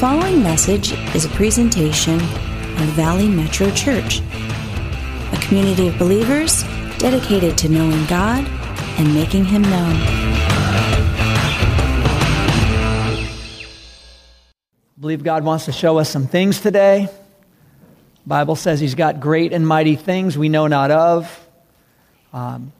following message is a presentation of Valley Metro Church, a community of believers dedicated to knowing God and making Him known. I believe God wants to show us some things today. Bible says He's got great and mighty things we know not of. Um,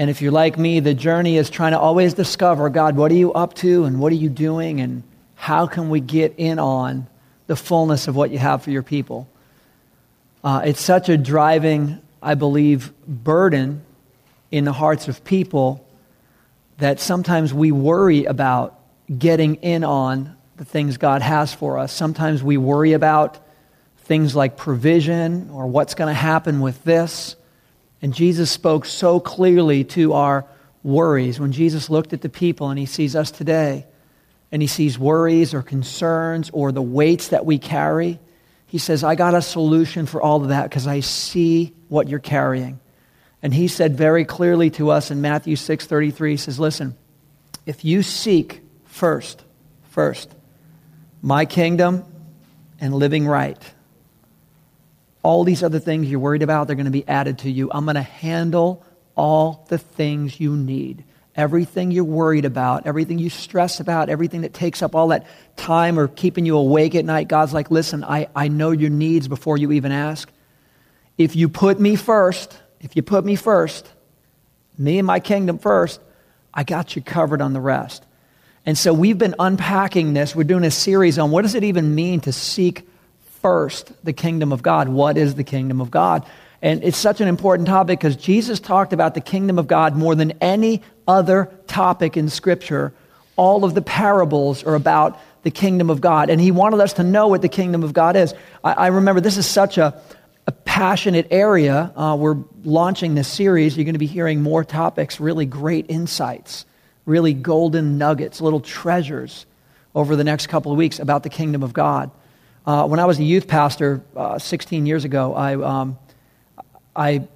and if you're like me, the journey is trying to always discover God, what are you up to and what are you doing and how can we get in on the fullness of what you have for your people? Uh, it's such a driving, I believe, burden in the hearts of people that sometimes we worry about getting in on the things God has for us. Sometimes we worry about things like provision or what's going to happen with this. And Jesus spoke so clearly to our worries. When Jesus looked at the people and he sees us today, and he sees worries or concerns or the weights that we carry, he says, I got a solution for all of that because I see what you're carrying. And he said very clearly to us in Matthew 6:33, he says, Listen, if you seek first, first, my kingdom and living right, all these other things you're worried about, they're going to be added to you. I'm going to handle all the things you need. Everything you're worried about, everything you stress about, everything that takes up all that time or keeping you awake at night, God's like, listen, I, I know your needs before you even ask. If you put me first, if you put me first, me and my kingdom first, I got you covered on the rest. And so we've been unpacking this. We're doing a series on what does it even mean to seek first the kingdom of God. What is the kingdom of God? And it's such an important topic because Jesus talked about the kingdom of God more than any other topic in Scripture. All of the parables are about the kingdom of God. And he wanted us to know what the kingdom of God is. I, I remember this is such a, a passionate area. Uh, we're launching this series. You're going to be hearing more topics, really great insights, really golden nuggets, little treasures over the next couple of weeks about the kingdom of God. Uh, when I was a youth pastor uh, 16 years ago, I, um, I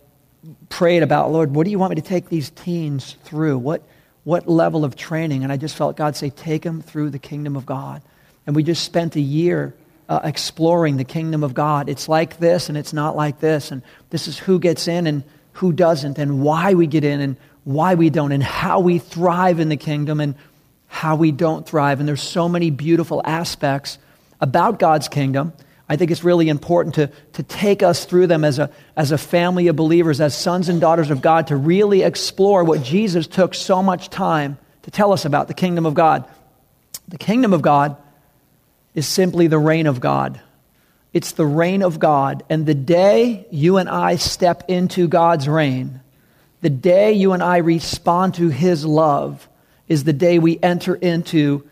prayed about, Lord, what do you want me to take these teens through? What, what level of training? And I just felt God say, take them through the kingdom of God. And we just spent a year uh, exploring the kingdom of God. It's like this and it's not like this. And this is who gets in and who doesn't, and why we get in and why we don't, and how we thrive in the kingdom and how we don't thrive. And there's so many beautiful aspects about God's kingdom. I think it's really important to, to take us through them as a, as a family of believers, as sons and daughters of God, to really explore what Jesus took so much time to tell us about the kingdom of God. The kingdom of God is simply the reign of God. It's the reign of God. And the day you and I step into God's reign, the day you and I respond to His love, is the day we enter into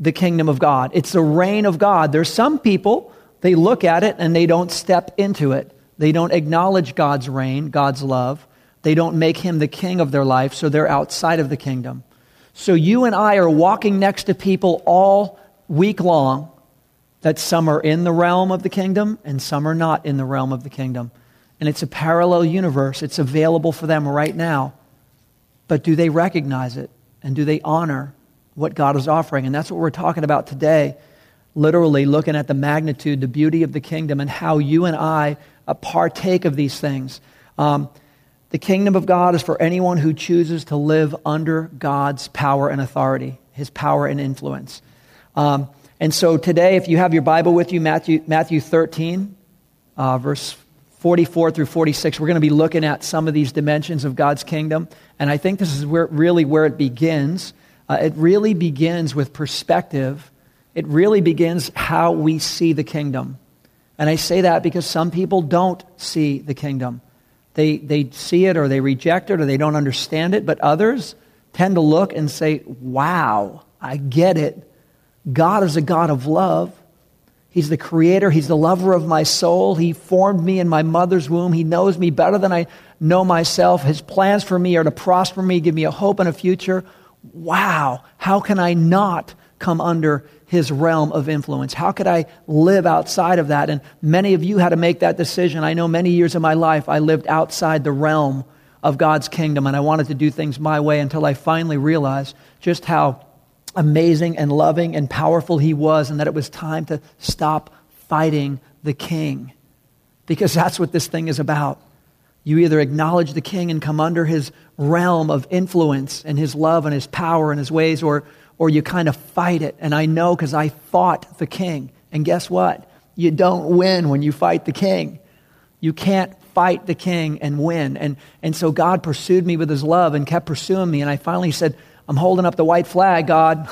the kingdom of God. It's the reign of God. There's some people, they look at it and they don't step into it. They don't acknowledge God's reign, God's love. They don't make him the king of their life, so they're outside of the kingdom. So you and I are walking next to people all week long that some are in the realm of the kingdom and some are not in the realm of the kingdom. And it's a parallel universe. It's available for them right now. But do they recognize it? And do they honor what God is offering. And that's what we're talking about today. Literally looking at the magnitude, the beauty of the kingdom, and how you and I uh, partake of these things. Um, the kingdom of God is for anyone who chooses to live under God's power and authority, his power and influence. Um, and so today, if you have your Bible with you, Matthew, Matthew 13, uh, verse 44 through 46, we're going to be looking at some of these dimensions of God's kingdom. And I think this is where, really where it begins. Uh, it really begins with perspective. It really begins how we see the kingdom. And I say that because some people don't see the kingdom. They, they see it or they reject it or they don't understand it, but others tend to look and say, Wow, I get it. God is a God of love. He's the creator. He's the lover of my soul. He formed me in my mother's womb. He knows me better than I know myself. His plans for me are to prosper me, give me a hope and a future wow, how can I not come under his realm of influence? How could I live outside of that? And many of you had to make that decision. I know many years of my life I lived outside the realm of God's kingdom and I wanted to do things my way until I finally realized just how amazing and loving and powerful he was, and that it was time to stop fighting the king. Because that's what this thing is about. You either acknowledge the king and come under his realm of influence and his love and his power and his ways, or, or you kind of fight it. And I know because I fought the king. And guess what? You don't win when you fight the king. You can't fight the king and win. And, and so God pursued me with his love and kept pursuing me. And I finally said, I'm holding up the white flag, God.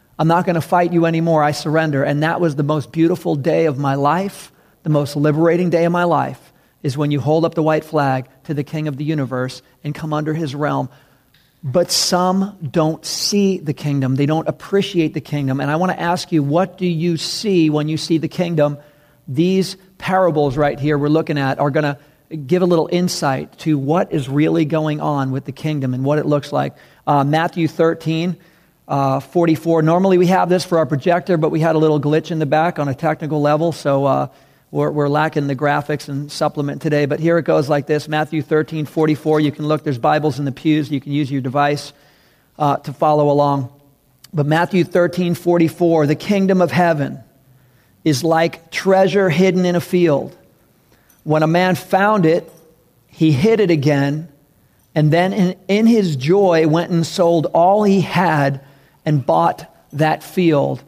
I'm not going to fight you anymore. I surrender. And that was the most beautiful day of my life, the most liberating day of my life is when you hold up the white flag to the king of the universe and come under his realm. But some don't see the kingdom. They don't appreciate the kingdom. And I want to ask you, what do you see when you see the kingdom? These parables right here we're looking at are going to give a little insight to what is really going on with the kingdom and what it looks like. Uh, Matthew 13, uh, 44. Normally we have this for our projector, but we had a little glitch in the back on a technical level. So, uh, we're, we're, lacking the graphics and supplement today, but here it goes like this Matthew 13, 44. You can look, there's Bibles in the pews. You can use your device uh, to follow along. But Matthew 13, 44, the kingdom of heaven is like treasure hidden in a field. When a man found it, he hid it again, and then in, in his joy went and sold all he had and bought that field.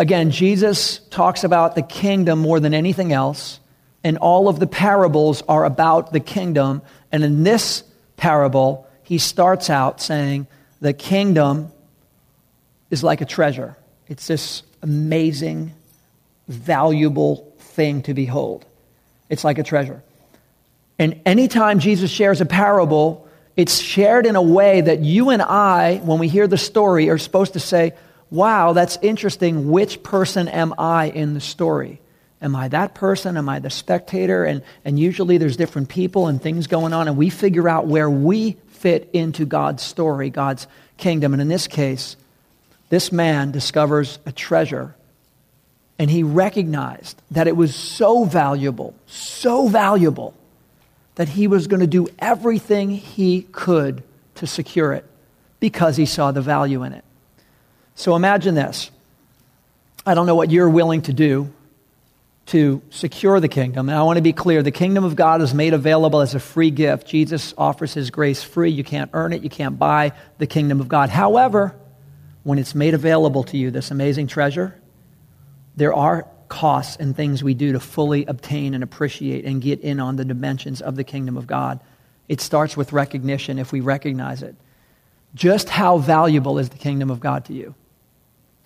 Again, Jesus talks about the kingdom more than anything else, and all of the parables are about the kingdom. And in this parable, he starts out saying, The kingdom is like a treasure. It's this amazing, valuable thing to behold. It's like a treasure. And anytime Jesus shares a parable, it's shared in a way that you and I, when we hear the story, are supposed to say, wow, that's interesting. Which person am I in the story? Am I that person? Am I the spectator? And, and usually there's different people and things going on, and we figure out where we fit into God's story, God's kingdom. And in this case, this man discovers a treasure, and he recognized that it was so valuable, so valuable, that he was going to do everything he could to secure it because he saw the value in it. So imagine this. I don't know what you're willing to do to secure the kingdom. And I want to be clear the kingdom of God is made available as a free gift. Jesus offers his grace free. You can't earn it, you can't buy the kingdom of God. However, when it's made available to you, this amazing treasure, there are costs and things we do to fully obtain and appreciate and get in on the dimensions of the kingdom of God. It starts with recognition if we recognize it. Just how valuable is the kingdom of God to you?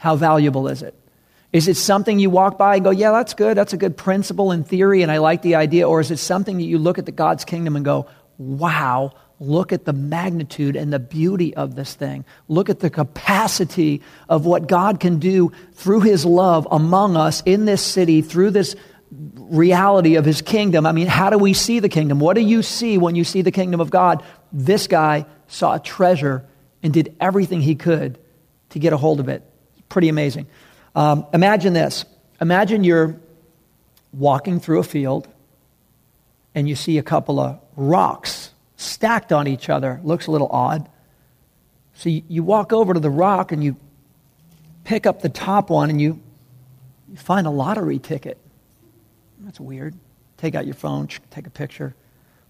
How valuable is it? Is it something you walk by and go, yeah, that's good. That's a good principle in theory, and I like the idea? Or is it something that you look at the God's kingdom and go, wow, look at the magnitude and the beauty of this thing. Look at the capacity of what God can do through his love among us in this city, through this reality of his kingdom. I mean, how do we see the kingdom? What do you see when you see the kingdom of God? This guy saw a treasure and did everything he could to get a hold of it pretty amazing. Um, imagine this. Imagine you're walking through a field and you see a couple of rocks stacked on each other. Looks a little odd. So you, you walk over to the rock and you pick up the top one and you, you find a lottery ticket. That's weird. Take out your phone, take a picture,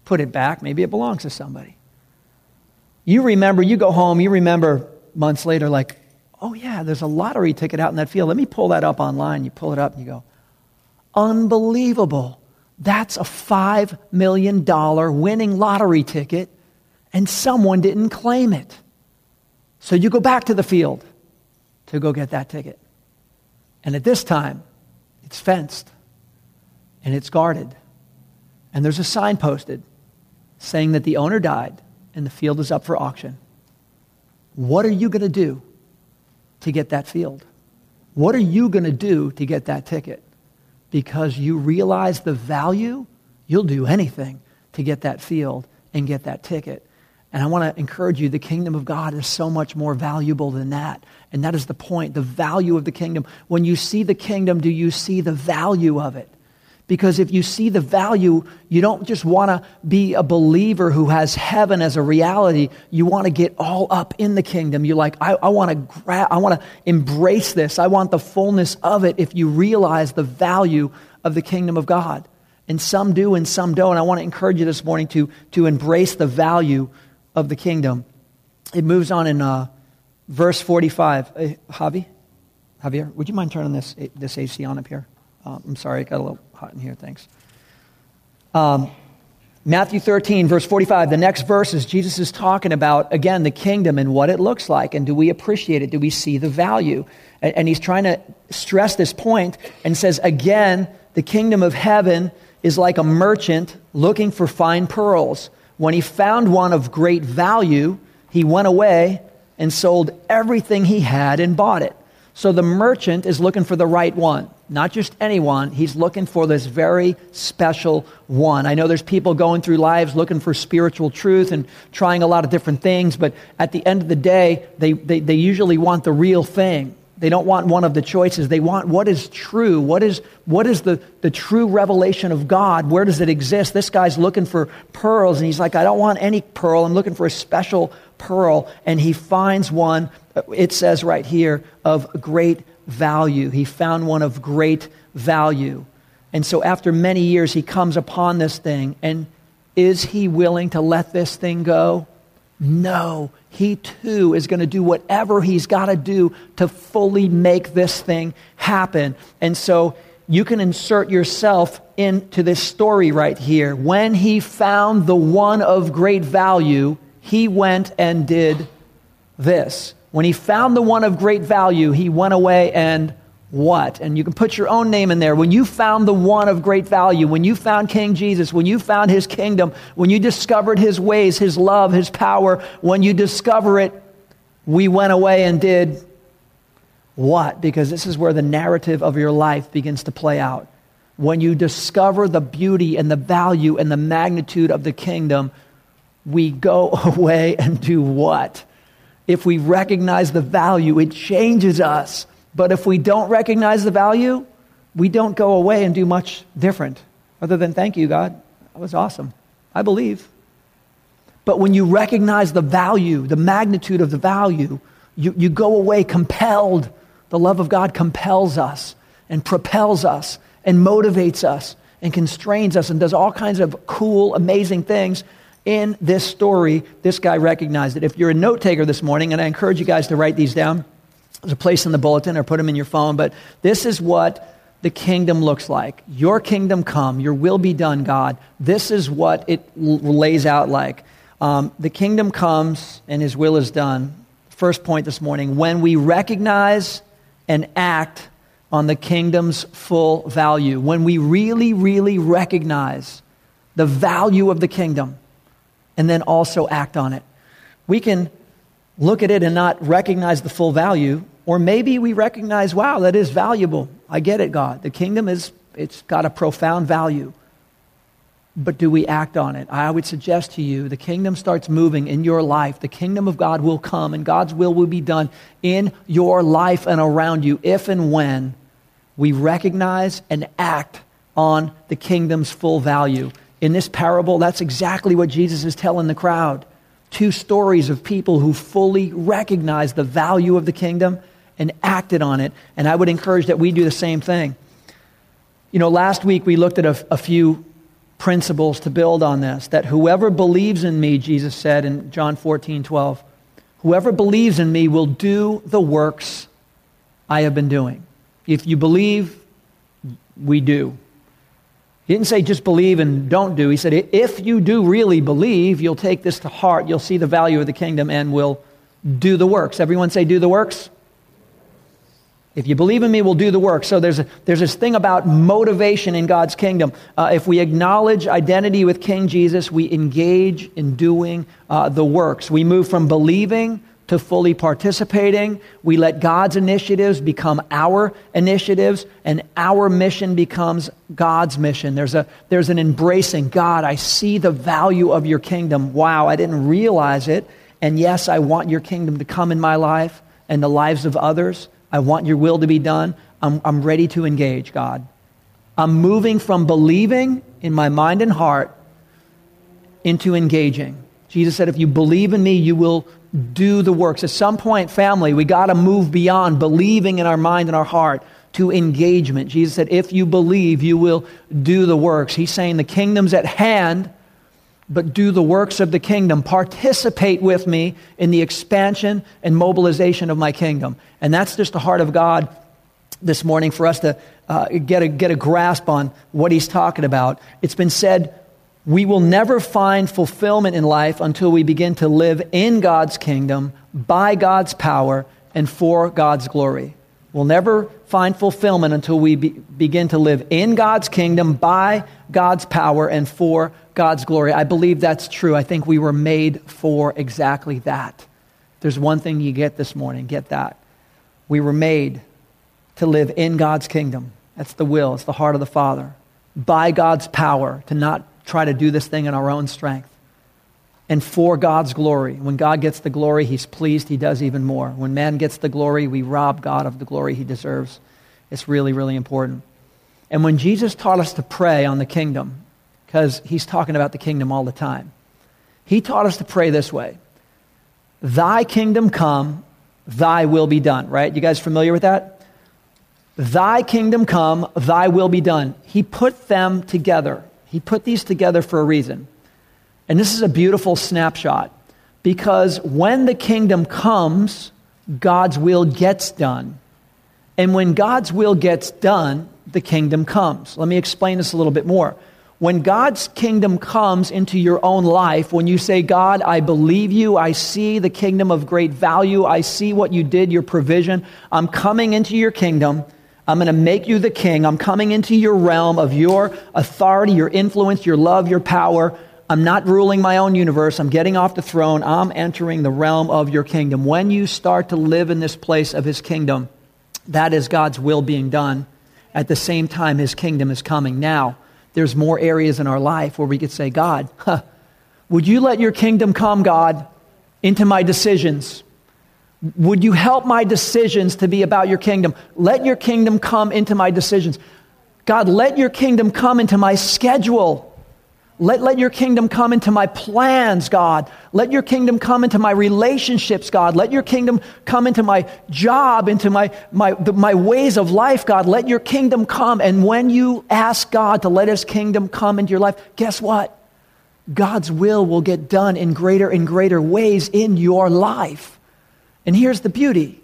put it back. Maybe it belongs to somebody. You remember, you go home, you remember months later, like, oh, yeah, there's a lottery ticket out in that field. Let me pull that up online. You pull it up and you go, unbelievable. That's a $5 million winning lottery ticket, and someone didn't claim it. So you go back to the field to go get that ticket. And at this time, it's fenced and it's guarded. And there's a sign posted saying that the owner died and the field is up for auction. What are you going to do to get that field? What are you going to do to get that ticket? Because you realize the value, you'll do anything to get that field and get that ticket. And I want to encourage you the kingdom of God is so much more valuable than that. And that is the point the value of the kingdom. When you see the kingdom, do you see the value of it? Because if you see the value, you don't just want to be a believer who has heaven as a reality. You want to get all up in the kingdom. You're like, I, I want to gra- I want to embrace this. I want the fullness of it if you realize the value of the kingdom of God. And some do and some don't. I want to encourage you this morning to, to embrace the value of the kingdom. It moves on in uh, verse 45. Hey, Javi? Javier, would you mind turning this, this AC on up here? Um, I'm sorry, it got a little hot in here. Thanks. Um, Matthew 13, verse 45, the next verse is Jesus is talking about, again, the kingdom and what it looks like. And do we appreciate it? Do we see the value? And, and he's trying to stress this point and says, again, the kingdom of heaven is like a merchant looking for fine pearls. When he found one of great value, he went away and sold everything he had and bought it. So the merchant is looking for the right one, not just anyone. He's looking for this very special one. I know there's people going through lives looking for spiritual truth and trying a lot of different things, but at the end of the day, they, they, they usually want the real thing. They don't want one of the choices. They want what is true. What is, what is the, the true revelation of God? Where does it exist? This guy's looking for pearls, and he's like, I don't want any pearl. I'm looking for a special pearl. And he finds one, it says right here, of great value. He found one of great value. And so after many years, he comes upon this thing. And is he willing to let this thing go? No, he too is going to do whatever he's got to do to fully make this thing happen. And so you can insert yourself into this story right here. When he found the one of great value, he went and did this. When he found the one of great value, he went away and what? And you can put your own name in there. When you found the one of great value, when you found King Jesus, when you found his kingdom, when you discovered his ways, his love, his power, when you discover it, we went away and did what? Because this is where the narrative of your life begins to play out. When you discover the beauty and the value and the magnitude of the kingdom, we go away and do what? If we recognize the value, it changes us but if we don't recognize the value, we don't go away and do much different other than thank you, God. That was awesome. I believe. But when you recognize the value, the magnitude of the value, you, you go away compelled. The love of God compels us and propels us and motivates us and constrains us and does all kinds of cool, amazing things. In this story, this guy recognized it. If you're a note taker this morning, and I encourage you guys to write these down, there's a place in the bulletin or put them in your phone, but this is what the kingdom looks like. Your kingdom come, your will be done, God. This is what it lays out like. Um, the kingdom comes and his will is done. First point this morning when we recognize and act on the kingdom's full value, when we really, really recognize the value of the kingdom and then also act on it, we can look at it and not recognize the full value or maybe we recognize, wow, that is valuable. I get it, God. The kingdom is, it's got a profound value. But do we act on it? I would suggest to you the kingdom starts moving in your life. The kingdom of God will come and God's will will be done in your life and around you if and when we recognize and act on the kingdom's full value. In this parable, that's exactly what Jesus is telling the crowd. Two stories of people who fully recognize the value of the kingdom and acted on it. And I would encourage that we do the same thing. You know, last week we looked at a, a few principles to build on this. That whoever believes in me, Jesus said in John 14, 12, whoever believes in me will do the works I have been doing. If you believe, we do. He didn't say just believe and don't do. He said, if you do really believe, you'll take this to heart, you'll see the value of the kingdom, and will do the works. Everyone say, do the works? If you believe in me, we'll do the work. So there's, a, there's this thing about motivation in God's kingdom. Uh, if we acknowledge identity with King Jesus, we engage in doing uh, the works. We move from believing to fully participating. We let God's initiatives become our initiatives, and our mission becomes God's mission. There's, a, there's an embracing God, I see the value of your kingdom. Wow, I didn't realize it. And yes, I want your kingdom to come in my life and the lives of others. I want your will to be done. I'm, I'm ready to engage, God. I'm moving from believing in my mind and heart into engaging. Jesus said, If you believe in me, you will do the works. At some point, family, we got to move beyond believing in our mind and our heart to engagement. Jesus said, If you believe, you will do the works. He's saying the kingdom's at hand, but do the works of the kingdom. Participate with me in the expansion and mobilization of my kingdom. And that's just the heart of God this morning for us to uh, get, a, get a grasp on what he's talking about. It's been said we will never find fulfillment in life until we begin to live in God's kingdom, by God's power, and for God's glory. We'll never find fulfillment until we be, begin to live in God's kingdom, by God's power, and for God's glory. I believe that's true. I think we were made for exactly that. There's one thing you get this morning get that. We were made to live in God's kingdom. That's the will, it's the heart of the Father. By God's power, to not try to do this thing in our own strength. And for God's glory. When God gets the glory, he's pleased, he does even more. When man gets the glory, we rob God of the glory he deserves. It's really, really important. And when Jesus taught us to pray on the kingdom, because he's talking about the kingdom all the time, he taught us to pray this way Thy kingdom come, thy will be done, right? You guys familiar with that? Thy kingdom come, thy will be done. He put them together. He put these together for a reason. And this is a beautiful snapshot because when the kingdom comes, God's will gets done. And when God's will gets done, the kingdom comes. Let me explain this a little bit more. When God's kingdom comes into your own life, when you say, God, I believe you, I see the kingdom of great value, I see what you did, your provision, I'm coming into your kingdom, I'm going to make you the king. I'm coming into your realm of your authority, your influence, your love, your power. I'm not ruling my own universe. I'm getting off the throne. I'm entering the realm of your kingdom. When you start to live in this place of his kingdom, that is God's will being done. At the same time, his kingdom is coming. Now, there's more areas in our life where we could say, God, huh, would you let your kingdom come, God, into my decisions? Would you help my decisions to be about your kingdom? Let your kingdom come into my decisions. God, let your kingdom come into my schedule. Let, let your kingdom come into my plans, God. Let your kingdom come into my relationships, God. Let your kingdom come into my job, into my, my, the, my ways of life, God. Let your kingdom come. And when you ask God to let his kingdom come into your life, guess what? God's will will get done in greater and greater ways in your life. And here's the beauty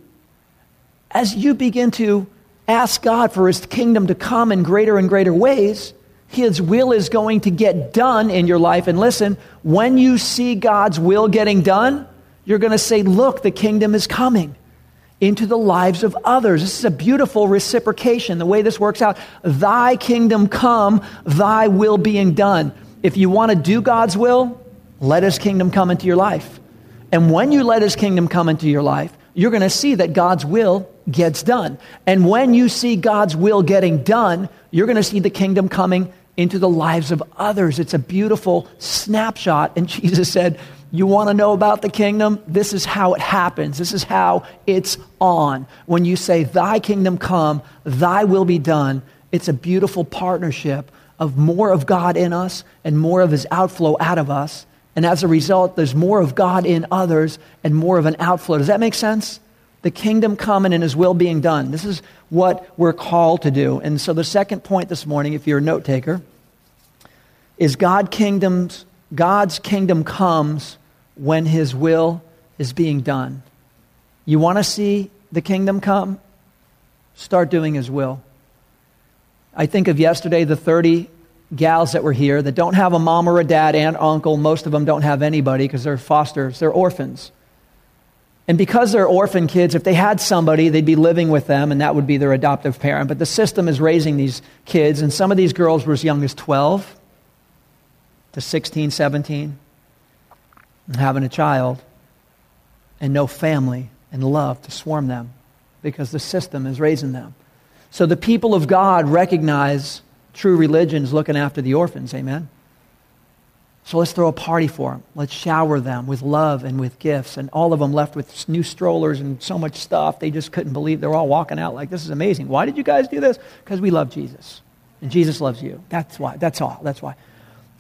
as you begin to ask God for his kingdom to come in greater and greater ways, his will is going to get done in your life. And listen, when you see God's will getting done, you're going to say, Look, the kingdom is coming into the lives of others. This is a beautiful reciprocation, the way this works out. Thy kingdom come, thy will being done. If you want to do God's will, let his kingdom come into your life. And when you let his kingdom come into your life, you're going to see that God's will gets done. And when you see God's will getting done, you're going to see the kingdom coming into the lives of others. It's a beautiful snapshot. And Jesus said, You want to know about the kingdom? This is how it happens. This is how it's on. When you say, Thy kingdom come, Thy will be done, it's a beautiful partnership of more of God in us and more of His outflow out of us and as a result, there's more of God in others and more of an outflow. Does that make sense? The kingdom coming and his will being done. This is what we're called to do. And so the second point this morning, if you're a note taker, is God kingdoms, God's kingdom comes when his will is being done. You want to see the kingdom come? Start doing his will. I think of yesterday, the 30 gals that were here that don't have a mom or a dad, aunt, uncle. Most of them don't have anybody because they're fosters, they're orphans. And because they're orphan kids, if they had somebody, they'd be living with them, and that would be their adoptive parent. But the system is raising these kids, and some of these girls were as young as 12 to 16, 17, and having a child, and no family and love to swarm them because the system is raising them. So the people of God recognize True religion is looking after the orphans, amen? So let's throw a party for them. Let's shower them with love and with gifts. And all of them left with new strollers and so much stuff. They just couldn't believe. They're all walking out like, this is amazing. Why did you guys do this? Because we love Jesus. And Jesus loves you. That's why. That's all. That's why.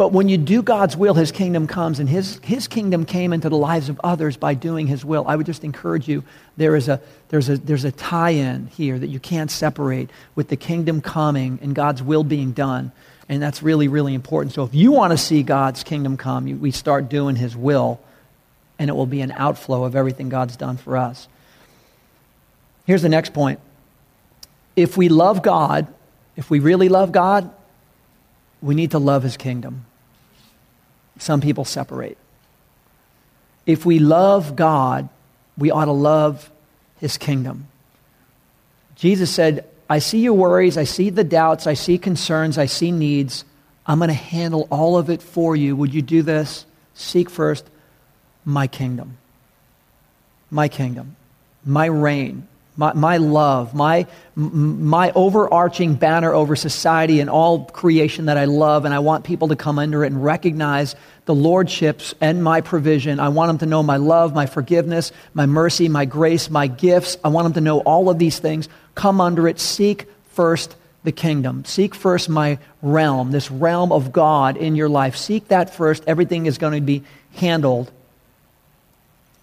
But when you do God's will, his kingdom comes, and his, his kingdom came into the lives of others by doing his will. I would just encourage you there is a, there's a, there's a tie in here that you can't separate with the kingdom coming and God's will being done. And that's really, really important. So if you want to see God's kingdom come, you, we start doing his will, and it will be an outflow of everything God's done for us. Here's the next point. If we love God, if we really love God, we need to love his kingdom. Some people separate. If we love God, we ought to love his kingdom. Jesus said, I see your worries, I see the doubts, I see concerns, I see needs. I'm going to handle all of it for you. Would you do this? Seek first my kingdom. My kingdom. My reign my, my love, my, my overarching banner over society and all creation that I love, and I want people to come under it and recognize the lordships and my provision. I want them to know my love, my forgiveness, my mercy, my grace, my gifts. I want them to know all of these things. Come under it. Seek first the kingdom. Seek first my realm, this realm of God in your life. Seek that first. Everything is going to be handled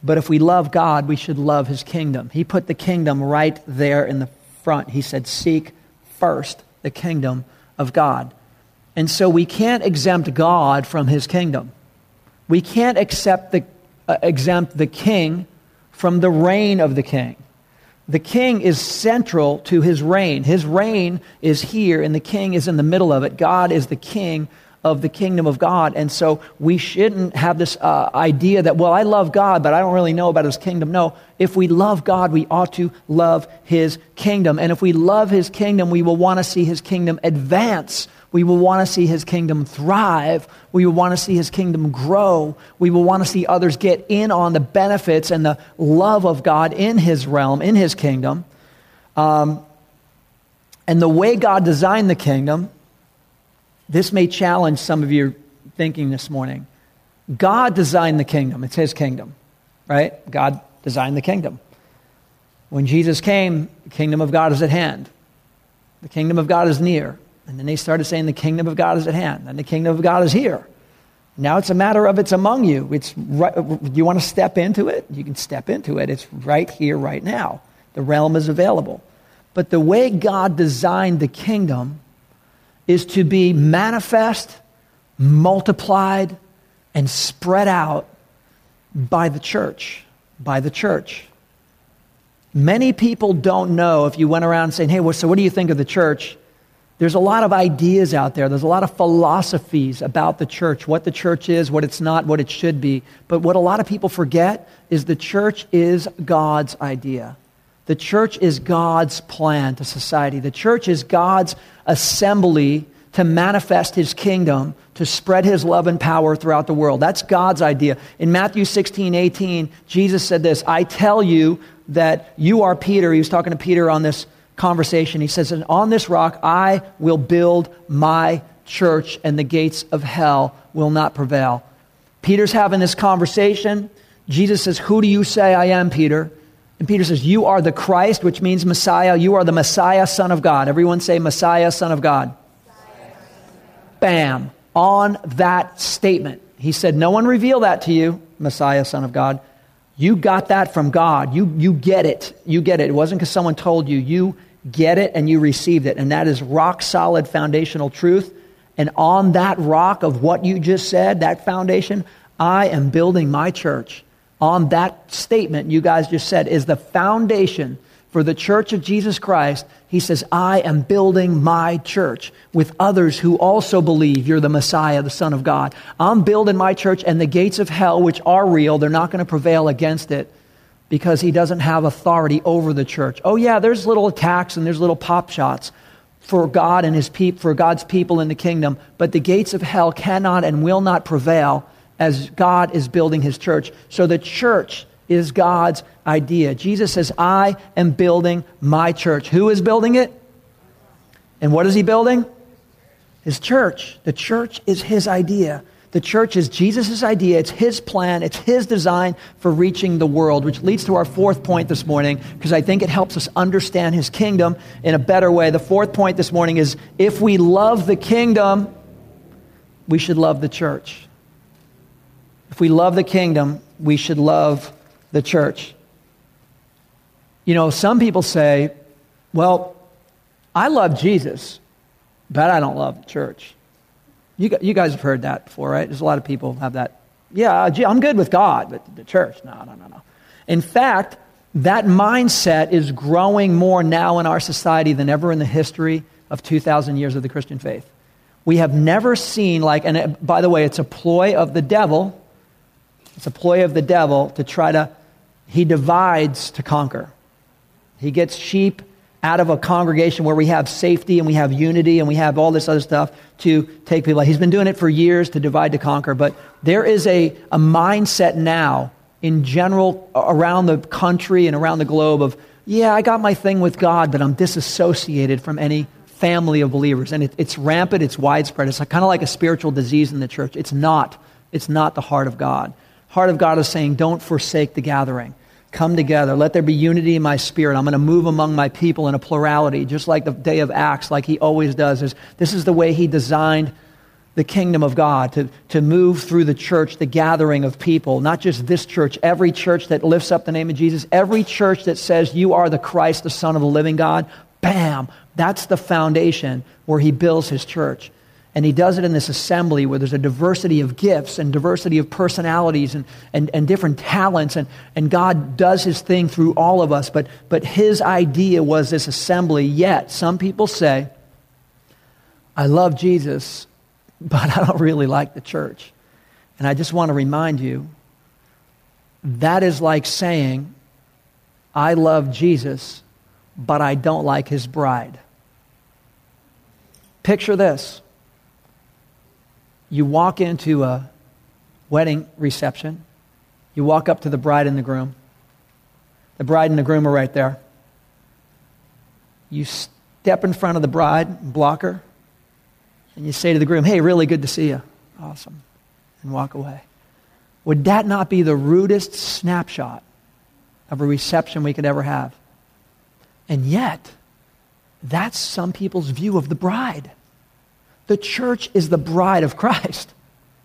but if we love God, we should love his kingdom. He put the kingdom right there in the front. He said, Seek first the kingdom of God. And so we can't exempt God from his kingdom. We can't accept the, uh, exempt the king from the reign of the king. The king is central to his reign. His reign is here, and the king is in the middle of it. God is the king of the kingdom of God. And so we shouldn't have this uh, idea that, well, I love God, but I don't really know about his kingdom. No, if we love God, we ought to love his kingdom. And if we love his kingdom, we will want to see his kingdom advance. We will want to see his kingdom thrive. We will want to see his kingdom grow. We will want to see others get in on the benefits and the love of God in his realm, in his kingdom. Um, and the way God designed the kingdom this may challenge some of your thinking this morning. God designed the kingdom, it's His kingdom, right? God designed the kingdom. When Jesus came, the kingdom of God is at hand. The kingdom of God is near. And then they started saying the kingdom of God is at hand, and the kingdom of God is here. Now it's a matter of it's among you. It's right, you want to step into it? You can step into it. It's right here, right now. The realm is available. But the way God designed the kingdom is to be manifest, multiplied, and spread out by the church. By the church. Many people don't know if you went around saying, hey, well, so what do you think of the church? There's a lot of ideas out there. There's a lot of philosophies about the church, what the church is, what it's not, what it should be. But what a lot of people forget is the church is God's idea. The church is God's plan to society. The church is God's assembly to manifest his kingdom, to spread his love and power throughout the world. That's God's idea. In Matthew 16, 18, Jesus said this I tell you that you are Peter. He was talking to Peter on this conversation. He says, And on this rock I will build my church, and the gates of hell will not prevail. Peter's having this conversation. Jesus says, Who do you say I am, Peter? And Peter says, You are the Christ, which means Messiah. You are the Messiah, Son of God. Everyone say, Messiah, Son of God. Bam. On that statement. He said, No one revealed that to you, Messiah, Son of God. You got that from God. You, you get it. You get it. It wasn't because someone told you. You get it and you received it. And that is rock solid foundational truth. And on that rock of what you just said, that foundation, I am building my church on that statement you guys just said is the foundation for the church of Jesus Christ. He says, I am building my church with others who also believe you're the Messiah, the Son of God. I'm building my church, and the gates of hell, which are real, they're not going to prevail against it because he doesn't have authority over the church. Oh, yeah, there's little attacks and there's little pop shots for God and his people, for God's people in the kingdom, but the gates of hell cannot and will not prevail as God is building his church. So the church is God's idea. Jesus says, I am building my church. Who is building it? And what is he building? His church. The church is his idea. The church is Jesus' idea, it's his plan, it's his design for reaching the world, which leads to our fourth point this morning, because I think it helps us understand his kingdom in a better way. The fourth point this morning is if we love the kingdom, we should love the church. If we love the kingdom, we should love the church. You know, some people say, well, I love Jesus, but I don't love the church. You, you guys have heard that before, right? There's a lot of people have that. Yeah, uh, I'm good with God, but the church, no, no, no, no. In fact, that mindset is growing more now in our society than ever in the history of 2,000 years of the Christian faith. We have never seen, like, and it, by the way, it's a ploy of the devil. It's a ploy of the devil to try to, he divides to conquer. He gets sheep out of a congregation where we have safety and we have unity and we have all this other stuff to take people. He's been doing it for years to divide to conquer, but there is a, a mindset now in general around the country and around the globe of, yeah, I got my thing with God, but I'm disassociated from any family of believers. And it, it's rampant, it's widespread. It's kind of like a spiritual disease in the church. It's not. It's not the heart of God. Heart of God is saying, don't forsake the gathering come together. Let there be unity in my spirit. I'm going to move among my people in a plurality, just like the day of Acts, like he always does. Is This is the way he designed the kingdom of God, to, to move through the church, the gathering of people, not just this church, every church that lifts up the name of Jesus, every church that says, You are the Christ, the Son of the living God, bam, that's the foundation where he builds his church. And he does it in this assembly where there's a diversity of gifts and diversity of personalities and, and, and different talents. And, and God does his thing through all of us. But, but his idea was this assembly. Yet, some people say, I love Jesus, but I don't really like the church. And I just want to remind you that is like saying, I love Jesus, but I don't like his bride. Picture this you walk into a wedding reception, you walk up to the bride and the groom. The bride and the groom are right there. You step in front of the bride, block her, and you say to the groom, Hey, really good to see you. Awesome. And walk away. Would that not be the rudest snapshot of a reception we could ever have? And yet, that's some people's view of the bride. The church is the bride of Christ.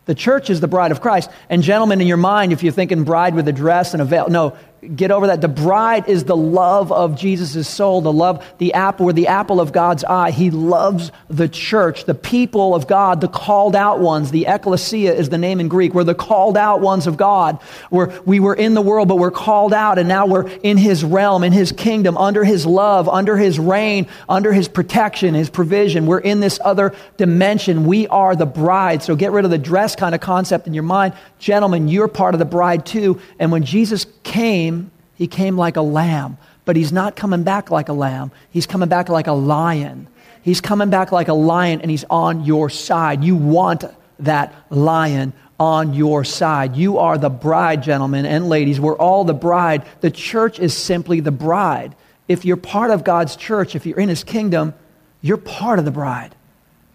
The church is the bride of Christ. And, gentlemen, in your mind, if you're thinking bride with a dress and a veil, no, get over that. The bride is the love of Jesus' soul, the love, the apple, or the apple of God's eye. He loves the church, the people of God, the called out ones. The ecclesia is the name in Greek. We're the called out ones of God. We're, we were in the world, but we're called out, and now we're in His realm, in His kingdom, under His love, under His reign, under His protection, His provision. We're in this other dimension. We are the bride. So get rid of the dress kind of concept in your mind. Gentlemen, you're part of the bride too. And when Jesus came, he came like a lamb, but he's not coming back like a lamb. He's coming back like a lion. He's coming back like a lion and he's on your side. You want that lion on your side. You are the bride, gentlemen and ladies. We're all the bride. The church is simply the bride. If you're part of God's church, if you're in his kingdom, you're part of the bride.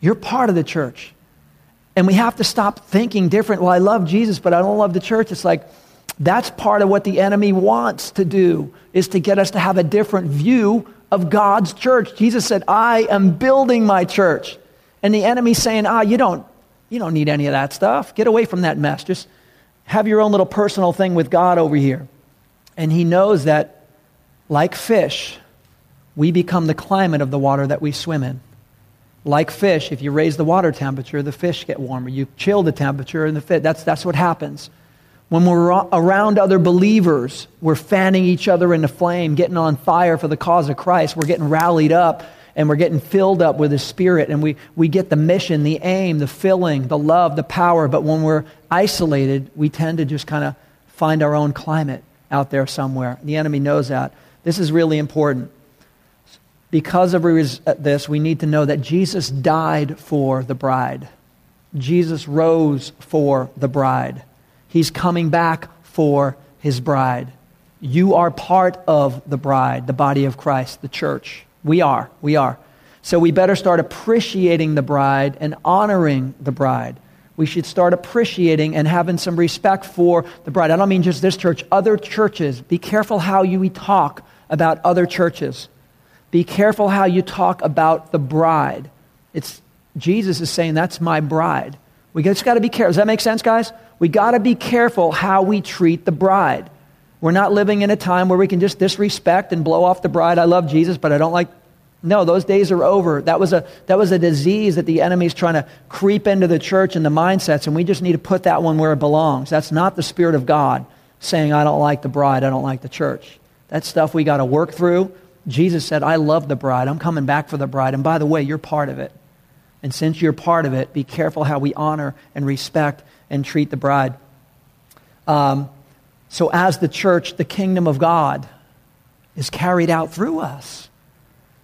You're part of the church. And we have to stop thinking different. Well, I love Jesus, but I don't love the church. It's like, that's part of what the enemy wants to do, is to get us to have a different view of God's church. Jesus said, I am building my church. And the enemy's saying, ah, you don't, you don't need any of that stuff. Get away from that mess. Just have your own little personal thing with God over here. And he knows that, like fish, we become the climate of the water that we swim in. Like fish, if you raise the water temperature, the fish get warmer. You chill the temperature and the fish, that's, that's what happens. When we're around other believers, we're fanning each other into flame, getting on fire for the cause of Christ. We're getting rallied up and we're getting filled up with the Spirit, and we, we get the mission, the aim, the filling, the love, the power. But when we're isolated, we tend to just kind of find our own climate out there somewhere. The enemy knows that. This is really important. Because of uh, this, we need to know that Jesus died for the bride. Jesus rose for the bride. He's coming back for his bride. You are part of the bride, the body of Christ, the church. We are. We are. So we better start appreciating the bride and honoring the bride. we should start appreciating and having some respect for the bride. I don't mean just this church, other churches. Be careful how you talk about other churches. Be careful how you talk about the bride. It's, Jesus is saying, That's my bride. We just got to be careful. Does that make sense, guys? We got to be careful how we treat the bride. We're not living in a time where we can just disrespect and blow off the bride. I love Jesus, but I don't like. No, those days are over. That was a, that was a disease that the enemy's trying to creep into the church and the mindsets, and we just need to put that one where it belongs. That's not the Spirit of God saying, I don't like the bride, I don't like the church. That's stuff we got to work through. Jesus said, I love the bride. I'm coming back for the bride. And by the way, you're part of it. And since you're part of it, be careful how we honor and respect and treat the bride. Um, so, as the church, the kingdom of God is carried out through us.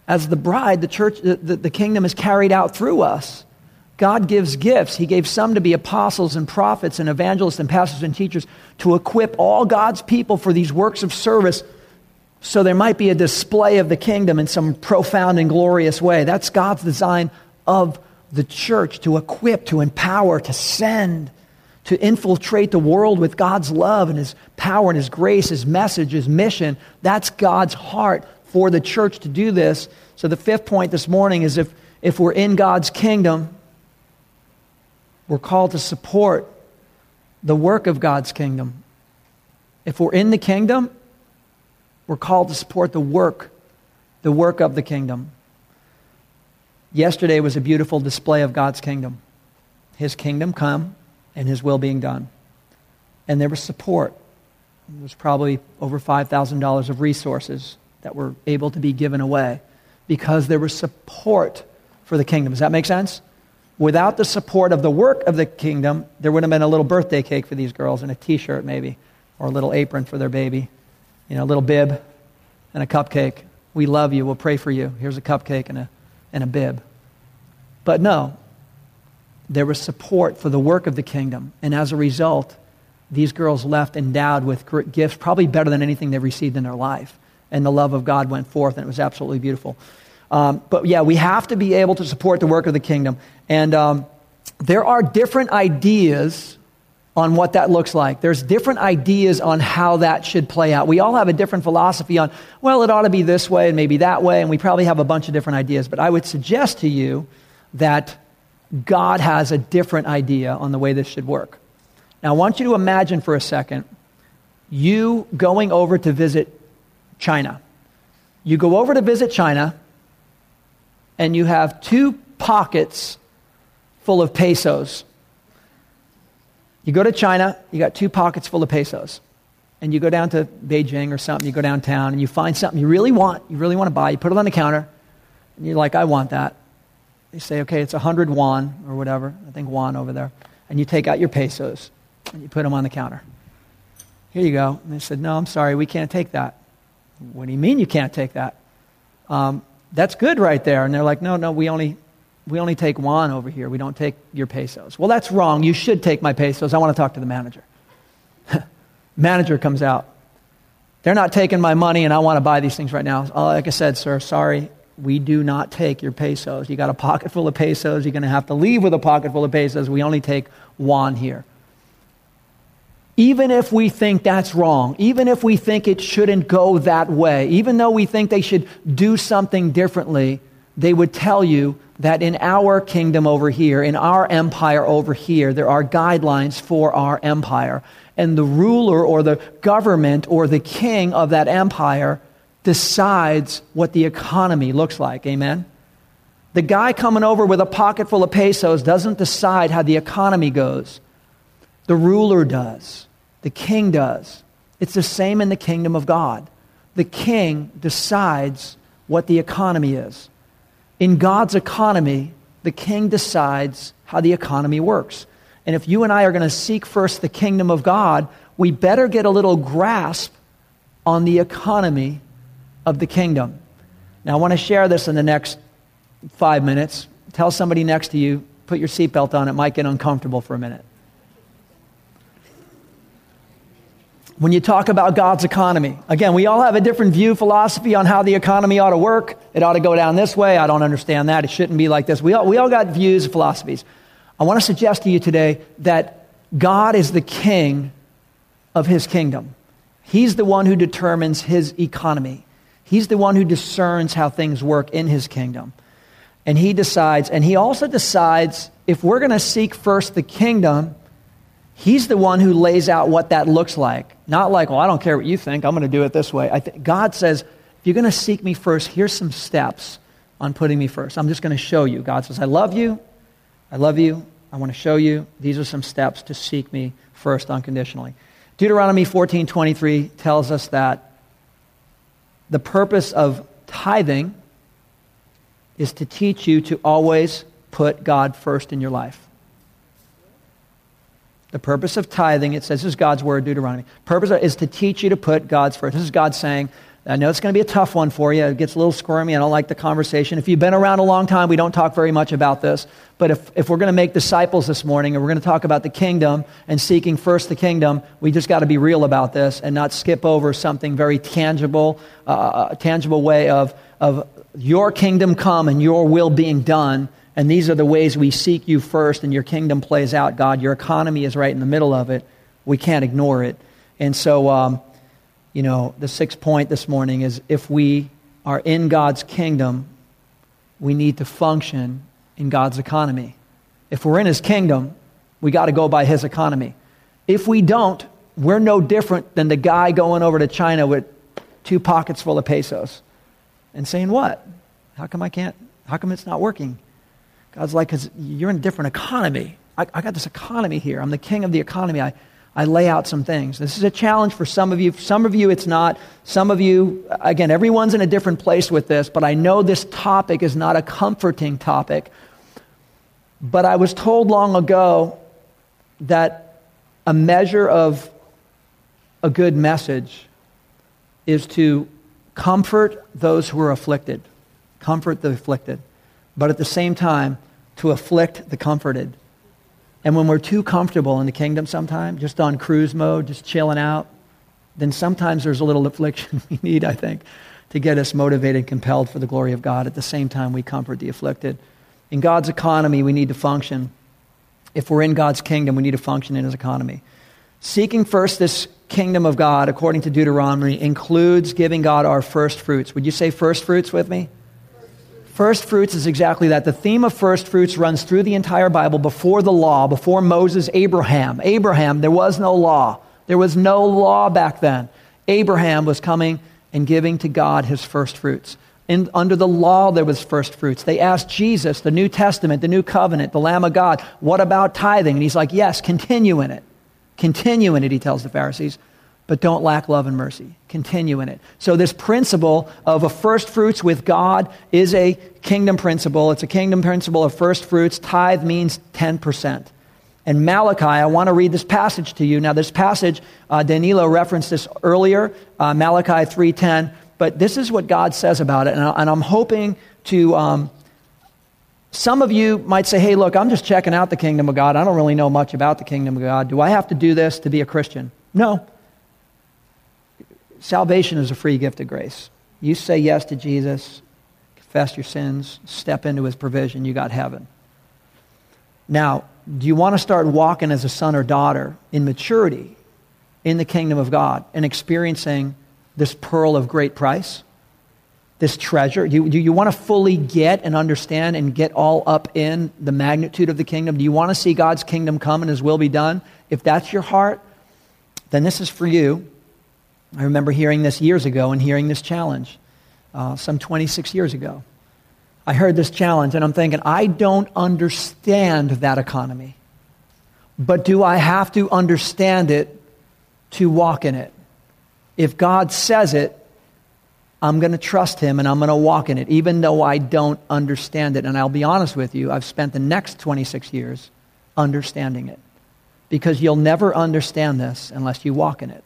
As the bride, the church, the, the, the, kingdom is carried out through us. God gives gifts. He gave some to be apostles and prophets and evangelists and pastors and teachers to equip all God's people for these works of service so there might be a display of the kingdom in some profound and glorious way. That's God's design of the church to equip, to empower, to send to infiltrate the world with God's love and His power and His grace, His message, His mission. That's God's heart for the church to do this. So, the fifth point this morning is if, if we're in God's kingdom, we're called to support the work of God's kingdom. If we're in the kingdom, we're called to support the work, the work of the kingdom. Yesterday was a beautiful display of God's kingdom. His kingdom come, and his will being done. And there was support. There was probably over $5,000 of resources that were able to be given away because there was support for the kingdom. Does that make sense? Without the support of the work of the kingdom, there would have been a little birthday cake for these girls and a t shirt, maybe, or a little apron for their baby, you know, a little bib and a cupcake. We love you. We'll pray for you. Here's a cupcake and a, and a bib. But no, there was support for the work of the kingdom. And as a result, these girls left endowed with gifts, probably better than anything they've received in their life. And the love of God went forth, and it was absolutely beautiful. Um, but yeah, we have to be able to support the work of the kingdom. And um, there are different ideas on what that looks like. There's different ideas on how that should play out. We all have a different philosophy on, well, it ought to be this way and maybe that way, and we probably have a bunch of different ideas. But I would suggest to you that God has a different idea on the way this should work. Now, I want you to imagine for a second you going over to visit China. You go over to visit China, and you have two pockets full of pesos. You go to China, you got two pockets full of pesos. And you go down to Beijing or something, you go downtown, and you find something you really want, you really want to buy, you put it on the counter, and you're like, I want that. They say, okay, it's 100 yuan or whatever. I think yuan over there. And you take out your pesos and you put them on the counter. Here you go. And they said, no, I'm sorry, we can't take that. What do you mean you can't take that? Um, that's good right there. And they're like, no, no, we only, we only take yuan over here. We don't take your pesos. Well, that's wrong. You should take my pesos. I want to talk to the manager. manager comes out. They're not taking my money, and I want to buy these things right now. Uh, like I said, sir, sorry, we do not take your pesos. You got a pocket full of pesos. You're going to have to leave with a pocket full of pesos. We only take yuan here. Even if we think that's wrong, even if we think it shouldn't go that way, even though we think they should do something differently, they would tell you that in our kingdom over here, in our empire over here, there are guidelines for our empire. And the ruler or the government or the king of that empire decides what the economy looks like. Amen? The guy coming over with a pocket full of pesos doesn't decide how the economy goes. The ruler does. The king does. It's the same in the kingdom of God. The king decides what the economy is. In God's economy, the king decides how the economy works. And if you and I are going to seek first the kingdom of God, we better get a little grasp on the economy of the kingdom. Now, I want to share this in the next five minutes. Tell somebody next to you, put your seatbelt on, it might get uncomfortable for a minute. When you talk about God's economy, again, we all have a different view, philosophy on how the economy ought to work. It ought to go down this way. I don't understand that. It shouldn't be like this. We all, we all got views, and philosophies. I want to suggest to you today that God is the king of his kingdom. He's the one who determines his economy. He's the one who discerns how things work in his kingdom. And he decides, and he also decides if we're going to seek first the kingdom, he's the one who lays out what that looks like. Not like, well, I don't care what you think, I'm going to do it this way. Th- God says, if you're going to seek me first, here's some steps on putting me first. I'm just going to show you. God says, I love you. I love you. I want to show you. These are some steps to seek me first unconditionally. Deuteronomy 14:23 tells us that the purpose of tithing is to teach you to always put God first in your life. The purpose of tithing, it says, this is God's word, Deuteronomy. Purpose is to teach you to put God's first. This is God saying, I know it's going to be a tough one for you. It gets a little squirmy. I don't like the conversation. If you've been around a long time, we don't talk very much about this. But if, if we're going to make disciples this morning and we're going to talk about the kingdom and seeking first the kingdom, we just got to be real about this and not skip over something very tangible, uh, a tangible way of, of your kingdom come and your will being done. And these are the ways we seek you first and your kingdom plays out. God, your economy is right in the middle of it. We can't ignore it. And so, um, you know, the sixth point this morning is if we are in God's kingdom, we need to function in God's economy. If we're in His kingdom, we got to go by His economy. If we don't, we're no different than the guy going over to China with two pockets full of pesos and saying, What? How come I can't? How come it's not working? God's like, Because you're in a different economy. I, I got this economy here. I'm the king of the economy. I, I lay out some things. This is a challenge for some of you. Some of you, it's not. Some of you, again, everyone's in a different place with this, but I know this topic is not a comforting topic. But I was told long ago that a measure of a good message is to comfort those who are afflicted, comfort the afflicted, but at the same time, to afflict the comforted. And when we're too comfortable in the kingdom sometimes, just on cruise mode, just chilling out, then sometimes there's a little affliction we need, I think, to get us motivated, and compelled for the glory of God. At the same time, we comfort the afflicted. In God's economy, we need to function. If we're in God's kingdom, we need to function in his economy. Seeking first this kingdom of God, according to Deuteronomy, includes giving God our first fruits. Would you say first fruits with me? First fruits is exactly that. The theme of first fruits runs through the entire Bible before the law, before Moses, Abraham. Abraham, there was no law. There was no law back then. Abraham was coming and giving to God his first fruits. In, under the law, there was first fruits. They asked Jesus, the New Testament, the New Covenant, the Lamb of God, what about tithing? And he's like, yes, continue in it. Continue in it, he tells the Pharisees but don't lack love and mercy. Continue in it. So, this principle of a first fruits with God is a kingdom principle. It's a kingdom principle of first fruits. Tithe means 10%. And Malachi, I want to read this passage to you. Now, this passage, uh, Danilo referenced this earlier, uh, Malachi 3.10, but this is what God says about it. And, I, am hoping to, um, some of you might say, hey, look, I'm just checking out the kingdom of God. I don't really know much about the kingdom of God. Do I have to do this to be a Christian? No. Salvation is a free gift of grace. You say yes to Jesus, confess your sins, step into his provision, you got heaven. Now, do you want to start walking as a son or daughter in maturity in the kingdom of God and experiencing this pearl of great price? This treasure? Do you, do you want to fully get and understand and get all up in the magnitude of the kingdom? Do you want to see God's kingdom come and his will be done? If that's your heart, then this is for you. I remember hearing this years ago and hearing this challenge uh, some 26 years ago. I heard this challenge and I'm thinking, I don't understand that economy. But do I have to understand it to walk in it? If God says it, I'm going to trust Him and I'm going to walk in it, even though I don't understand it. And I'll be honest with you, I've spent the next 26 years understanding it. Because you'll never understand this unless you walk in it.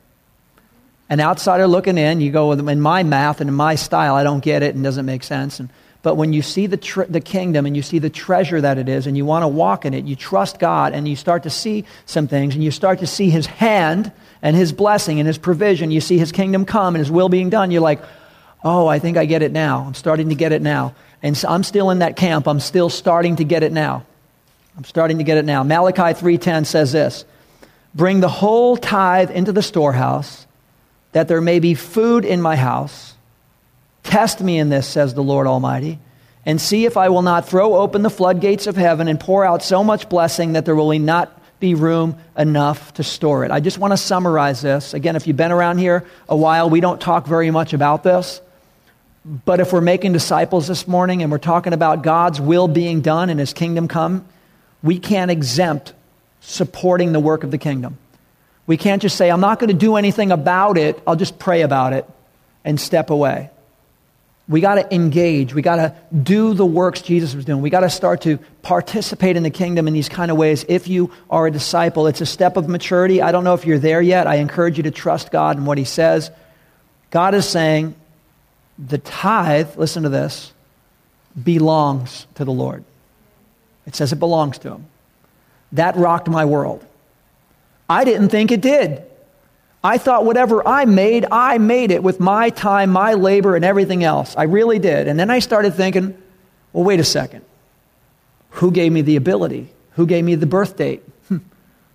An outsider looking in, you go, in my math and in my style, I don't get it and doesn't make sense. And, but when you see the, the kingdom and you see the treasure that it is and you want to walk in it, you trust God and you start to see some things and you start to see His hand and His blessing and His provision. You see His kingdom come and His will being done. You're like, oh, I think I get it now. I'm starting to get it now. And so I'm still in that camp. I'm still starting to get it now. I'm starting to get it now. Malachi 3:10 says this: "Bring the whole tithe into the storehouse, that there may be food in my house. Test me in this," says the Lord Almighty, "and see if I will not throw open the floodgates of heaven and pour out so much blessing that there will not be room enough to store it." I just want to summarize this. Again, if you've been around here a while, we don't talk very much about this. But if we're making disciples this morning and we're talking about God's will being done and his kingdom come, we can't exempt supporting the work of the kingdom. We can't just say, I'm not going to do anything about it, I'll just pray about it and step away. We got to engage. We got to do the works Jesus was doing. We got to start to participate in the kingdom in these kind of ways. If you are a disciple, it's a step of maturity. I don't know if you're there yet. I encourage you to trust God and what He says. God is saying the tithe, listen to this, belongs to the Lord. It says it belongs to him. That rocked my world. I didn't think it did. I thought whatever I made, I made it with my time, my labor, and everything else. I really did. And then I started thinking, well, wait a second. Who gave me the ability? Who gave me the birth date? Hmm.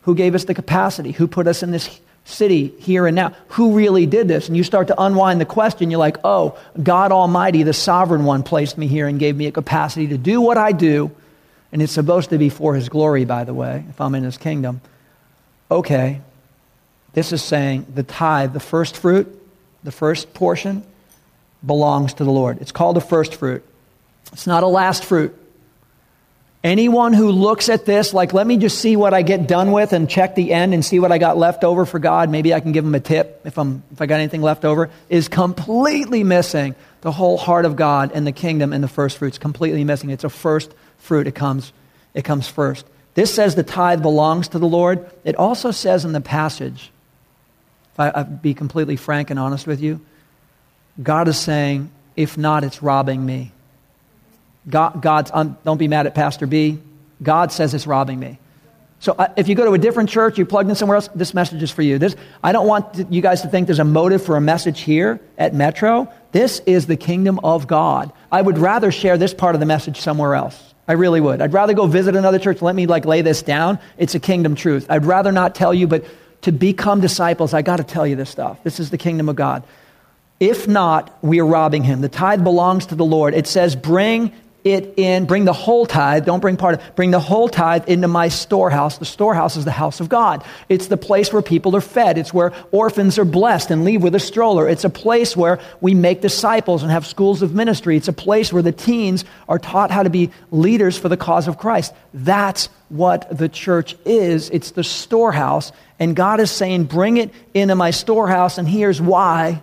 Who gave us the capacity? Who put us in this city here and now? Who really did this? And you start to unwind the question. You're like, oh, God Almighty, the sovereign one, placed me here and gave me a capacity to do what I do and it's supposed to be for his glory, by the way, if I'm in his kingdom. Okay, this is saying the tithe, the first fruit, the first portion, belongs to the Lord. It's called the first fruit. It's not a last fruit. Anyone who looks at this like, let me just see what I get done with and check the end and see what I got left over for God, maybe I can give him a tip if, I'm, if I got anything left over, is completely missing the whole heart of God and the kingdom and the first fruits. Completely missing. It's a first fruit, it comes, it comes first. This says the tithe belongs to the Lord. It also says in the passage, if I, I be completely frank and honest with you, God is saying, if not, it's robbing me. God, God's, um, don't be mad at Pastor B. God says it's robbing me. So uh, if you go to a different church, you plugged in somewhere else, this message is for you. This, I don't want you guys to think there's a motive for a message here at Metro. This is the kingdom of God. I would rather share this part of the message somewhere else. I really would. I'd rather go visit another church. Let me like lay this down. It's a kingdom truth. I'd rather not tell you, but to become disciples, I got to tell you this stuff. This is the kingdom of God. If not, we are robbing him. The tithe belongs to the Lord. It says, bring it in, bring the whole tithe, don't bring part of bring the whole tithe into my storehouse. The storehouse is the house of God. It's the place where people are fed. It's where orphans are blessed and leave with a stroller. It's a place where we make disciples and have schools of ministry. It's a place where the teens are taught how to be leaders for the cause of Christ. That's what the church is. It's the storehouse. And God is saying, bring it into my storehouse, and here's why.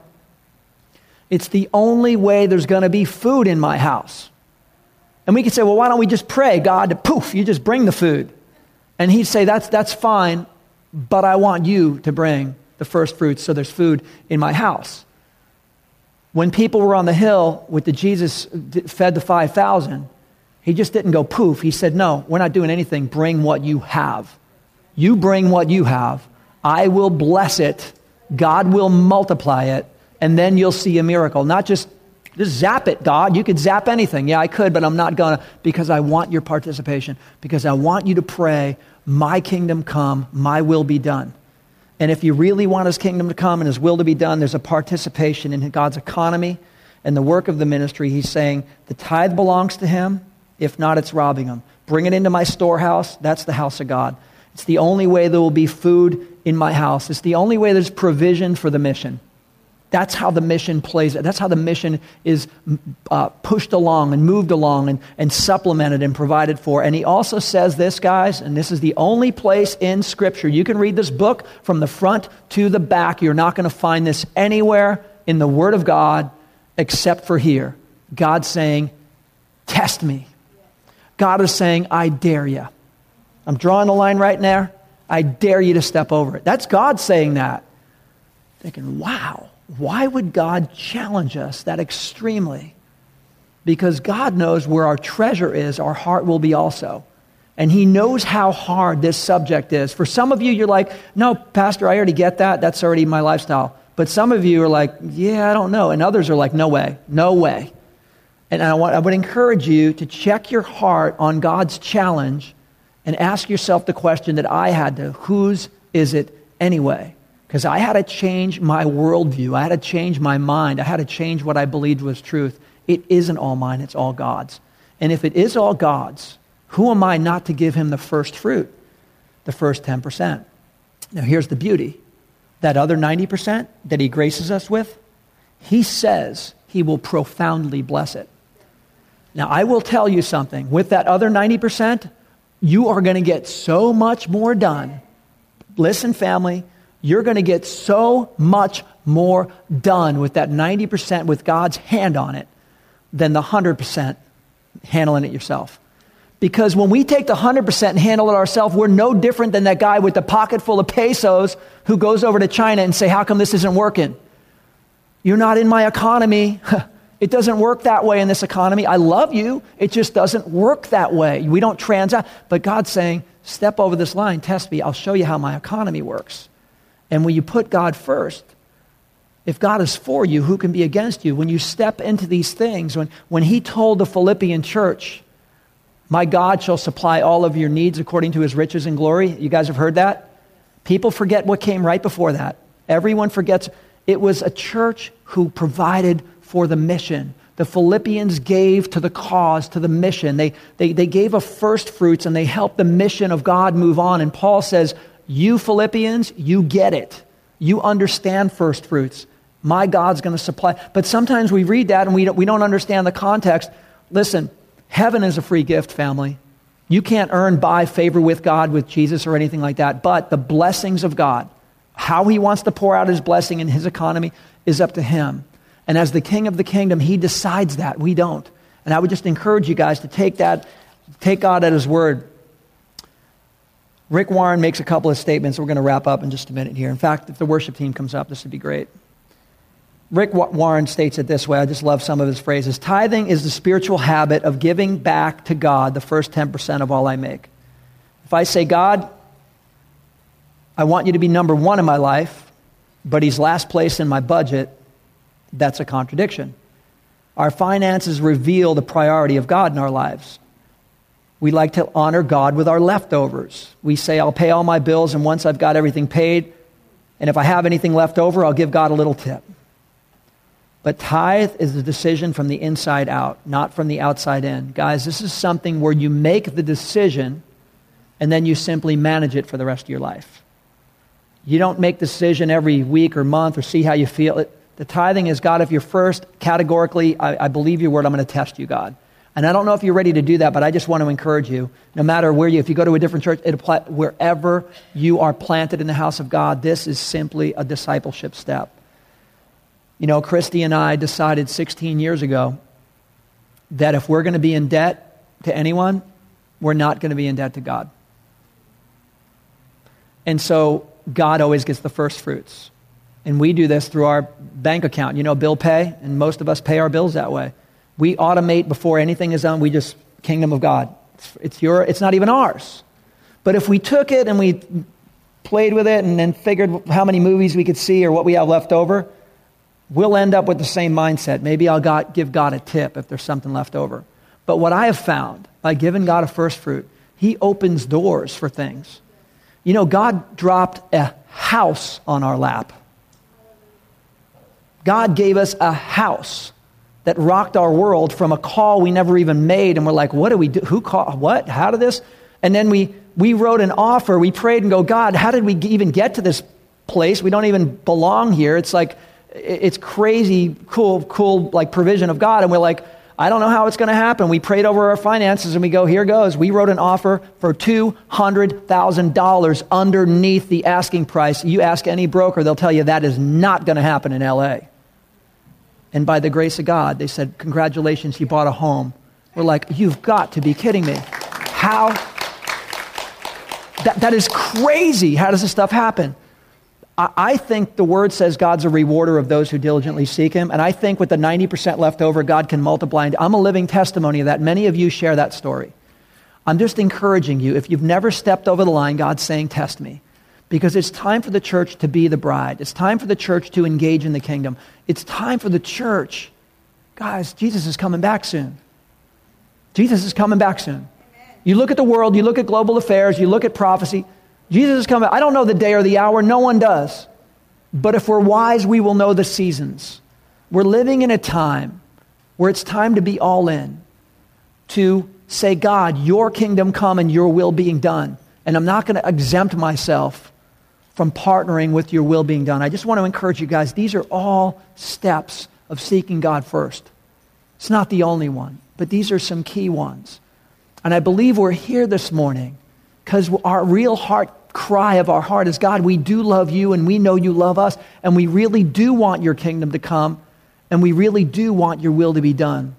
It's the only way there's going to be food in my house. And we could say, well, why don't we just pray, God, poof, you just bring the food. And he'd say, that's, that's fine, but I want you to bring the first fruits so there's food in my house. When people were on the hill with the Jesus fed the 5,000, he just didn't go poof. He said, no, we're not doing anything. Bring what you have. You bring what you have. I will bless it. God will multiply it. And then you'll see a miracle. Not just just zap it, God. You could zap anything. Yeah, I could, but I'm not going to because I want your participation, because I want you to pray, My kingdom come, my will be done. And if you really want his kingdom to come and his will to be done, there's a participation in God's economy and the work of the ministry. He's saying the tithe belongs to him. If not, it's robbing him. Bring it into my storehouse. That's the house of God. It's the only way there will be food in my house. It's the only way there's provision for the mission. That's how the mission plays. That's how the mission is uh, pushed along and moved along and, and supplemented and provided for. And he also says this, guys, and this is the only place in Scripture. You can read this book from the front to the back. You're not going to find this anywhere in the Word of God except for here. God saying, Test me. God is saying, I dare you. I'm drawing the line right there. I dare you to step over it. That's God saying that. Thinking, wow why would God challenge us that extremely? Because God knows where our treasure is, our heart will be also. And He knows how hard this subject is. For some of you, you're like, no, Pastor, I already get that. That's already my lifestyle. But some of you are like, yeah, I don't know. And others are like, no way, no way. And I, want, I would encourage you to check your heart on God's challenge and ask yourself the question that I had to whose is it anyway? Because I had to change my worldview. I had to change my mind. I had to change what I believed was truth. It isn't all mine, it's all God's. And if it is all God's, who am I not to give him the first fruit, the first 10%? Now, here's the beauty that other 90% that he graces us with, he says he will profoundly bless it. Now, I will tell you something. With that other 90%, you are going to get so much more done. Listen, family, you're going to get so much more done with that 90% with God's hand on it than the 100% handling it yourself. Because when we take the 100% and handle it ourselves, we're no different than that guy with the pocket full of pesos who goes over to China and say, how come this isn't working? You're not in my economy. It doesn't work that way in this economy. I love you. It just doesn't work that way. We don't transact. But God's saying, step over this line, test me. I'll show you how my economy works. And when you put God first, if God is for you, who can be against you? When you step into these things, when, when he told the Philippian church, My God shall supply all of your needs according to his riches and glory, you guys have heard that? People forget what came right before that. Everyone forgets. It was a church who provided for the mission. The Philippians gave to the cause, to the mission. They, they, they gave a first fruits and they helped the mission of God move on. And Paul says, You Philippians, you get it. You understand first fruits. My God's going to supply. But sometimes we read that and we don't, we don't understand the context. Listen, heaven is a free gift, family. You can't earn by favor with God, with Jesus, or anything like that. But the blessings of God, how He wants to pour out His blessing in His economy, is up to Him. And as the King of the kingdom, He decides that. We don't. And I would just encourage you guys to take that, take God at His word. Rick Warren makes a couple of statements. We're going to wrap up in just a minute here. In fact, if the worship team comes up, this would be great. Rick Warren states it this way. I just love some of his phrases. Tithing is the spiritual habit of giving back to God the first 10% of all I make. If I say, God, I want you to be number one in my life, but he's last place in my budget, that's a contradiction. Our finances reveal the priority of God in our lives. We like to honor God with our leftovers. We say, I'll pay all my bills, and once I've got everything paid, and if I have anything left over, I'll give God a little tip. But tithe is a decision from the inside out, not from the outside in. Guys, this is something where you make the decision and then you simply manage it for the rest of your life. You don't make the decision every week or month or see how you feel. It, The tithing is God, if you're first, categorically, I, I believe your word, I'm going to test you, God. And I don't know if you're ready to do that, but I just want to encourage you. No matter where you, if you go to a different church, it apply, wherever you are planted in the house of God, this is simply a discipleship step. You know, Christy and I decided 16 years ago that if we're going to be in debt to anyone, we're not going to be in debt to God. And so God always gets the first fruits. And we do this through our bank account. You know, bill pay, and most of us pay our bills that way. We automate before anything is done. We just, kingdom of God. It's, it's, your, it's not even ours. But if we took it and we played with it and then figured how many movies we could see or what we have left over, we'll end up with the same mindset. Maybe I'll got, give God a tip if there's something left over. But what I have found by giving God a first fruit, He opens doors for things. You know, God dropped a house on our lap. God gave us a house that rocked our world from a call we never even made. And we're like, what do we do? Who called? What? How did this? And then we, we wrote an offer. We prayed and go, God, how did we even get to this place? We don't even belong here. It's like, it's crazy, cool, cool, like provision of God. And we're like, I don't know how it's going to happen. We prayed over our finances and we go, here goes. We wrote an offer for $200,000 underneath the asking price. You ask any broker, they'll tell you that is not going to happen in LA. And by the grace of God, they said, Congratulations, you bought a home. We're like, You've got to be kidding me. How? That, that is crazy. How does this stuff happen? I think the word says God's a rewarder of those who diligently seek him. And I think with the 90% left over, God can multiply. And I'm a living testimony of that. Many of you share that story. I'm just encouraging you. If you've never stepped over the line, God's saying, Test me. Because it's time for the church to be the bride. It's time for the church to engage in the kingdom. It's time for the church. Guys, Jesus is coming back soon. Jesus is coming back soon. You look at the world, you look at global affairs, you look at prophecy. Jesus is coming. I don't know the day or the hour, no one does. But if we're wise, we will know the seasons. We're living in a time where it's time to be all in, to say, God, your kingdom come and your will being done. And I'm not going to exempt myself from partnering with your will being done. I just want to encourage you guys, these are all steps of seeking God first. It's not the only one, but these are some key ones. And I believe we're here this morning because our real heart cry of our heart is God, we do love you and we know you love us, and we really do want your kingdom to come, and we really do want your will to be done.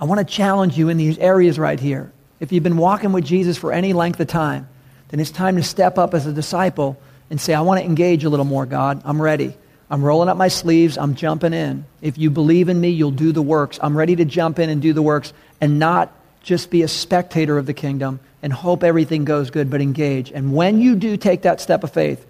I want to challenge you in these areas right here. If you've been walking with Jesus for any length of time, then it's time to step up as a disciple and say, I want to engage a little more, God. I'm ready. I'm rolling up my sleeves. I'm jumping in. If you believe in me, you'll do the works. I'm ready to jump in and do the works and not just be a spectator of the kingdom and hope everything goes good, but engage. And when you do take that step of faith,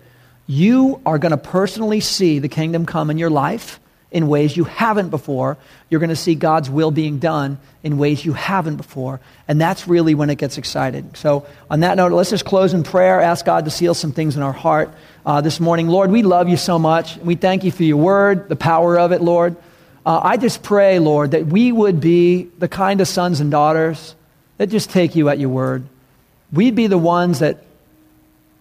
you are going to personally see the kingdom come in your life in ways you haven't before. You're going to see God's will being done in ways you haven't before. And that's really when it gets excited. So, on that note, let's just close in prayer, ask God to seal some things in our heart uh, this morning. Lord, we love you so much. We thank you for your word, the power of it, Lord. Uh, I just pray, Lord, that we would be the kind of sons and daughters that just take you at your word. We'd be the ones that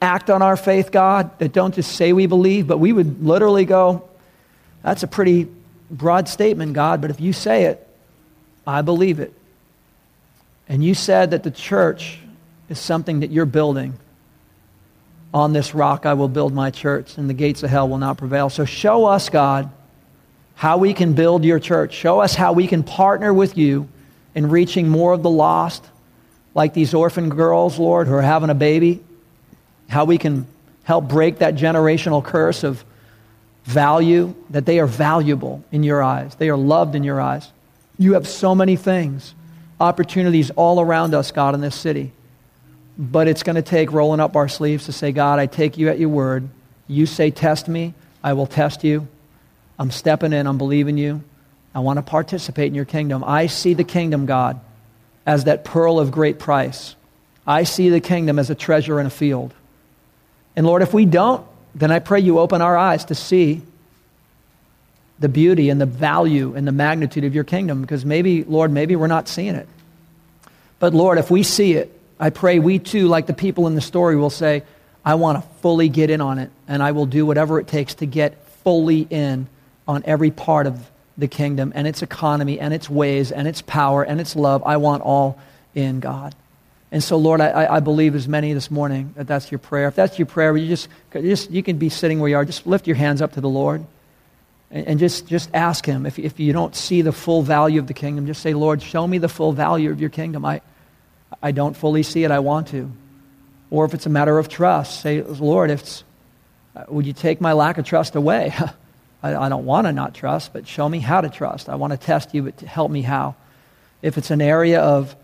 act on our faith, God, that don't just say we believe, but we would literally go, that's a pretty broad statement, God, but if you say it, I believe it. And you said that the church is something that you're building. On this rock I will build my church, and the gates of hell will not prevail. So show us, God, how we can build your church. Show us how we can partner with you in reaching more of the lost like these orphan girls, Lord, who are having a baby, how we can help break that generational curse of value, that they are valuable in your eyes, they are loved in your eyes. You have so many things, opportunities all around us, God, in this city. But it's going to take rolling up our sleeves to say, God, I take you at your word. You say, test me. I will test you. I'm stepping in. I'm believing you. I want to participate in your kingdom. I see the kingdom, God, as that pearl of great price. I see the kingdom as a treasure in a field. And Lord, if we don't, then I pray you open our eyes to see the beauty and the value and the magnitude of your kingdom because maybe, Lord, maybe we're not seeing it. But Lord, if we see it, I pray we too, like the people in the story, will say, I want to fully get in on it, and I will do whatever it takes to get fully in on every part of the kingdom and its economy and its ways and its power and its love. I want all in God. And so, Lord, I, I believe as many this morning that that's your prayer. If that's your prayer, you just, just you can be sitting where you are. Just lift your hands up to the Lord and, and just, just ask Him. If, if you don't see the full value of the kingdom, just say, Lord, show me the full value of your kingdom. I, I don't fully see it. I want to. Or if it's a matter of trust, say, Lord, if it's, uh, would you take my lack of trust away? I, I don't want to not trust, but show me how to trust. I want to test you, but help me how. If it's an area of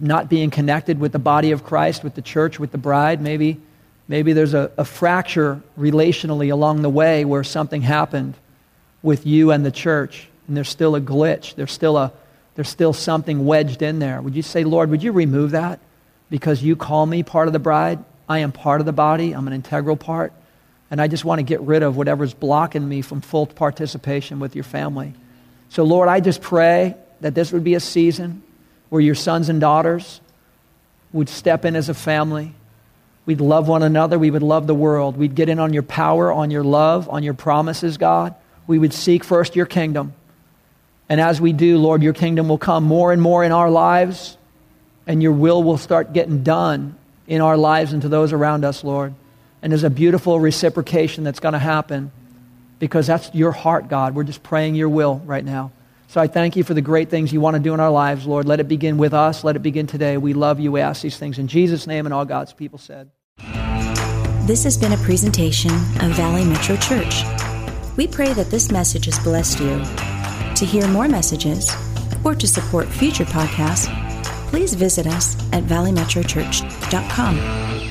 not being connected with the body of Christ, with the church, with the bride, maybe, maybe there's a, a fracture relationally along the way where something happened with you and the church, and there's still a glitch. There's still, a, there's still something wedged in there. Would you say, Lord, would you remove that? Because you call me part of the bride. I am part of the body. I'm an integral part. And I just want to get rid of whatever's blocking me from full participation with your family. So, Lord, I just pray that this would be a season where your sons and daughters would step in as a family. We'd love one another. We would love the world. We'd get in on your power, on your love, on your promises, God. We would seek first your kingdom. And as we do, Lord, your kingdom will come more and more in our lives, and your will will start getting done in our lives and to those around us, Lord. And there's a beautiful reciprocation that's going to happen because that's your heart, God. We're just praying your will right now. So I thank you for the great things you want to do in our lives, Lord. Let it begin with us. Let it begin today. We love you. We ask these things in Jesus' name, and all God's people said. This has been a presentation of Valley Metro Church. We pray that this message has blessed you. To hear more messages or to support future podcasts, please visit us at valleymetrochurch.com.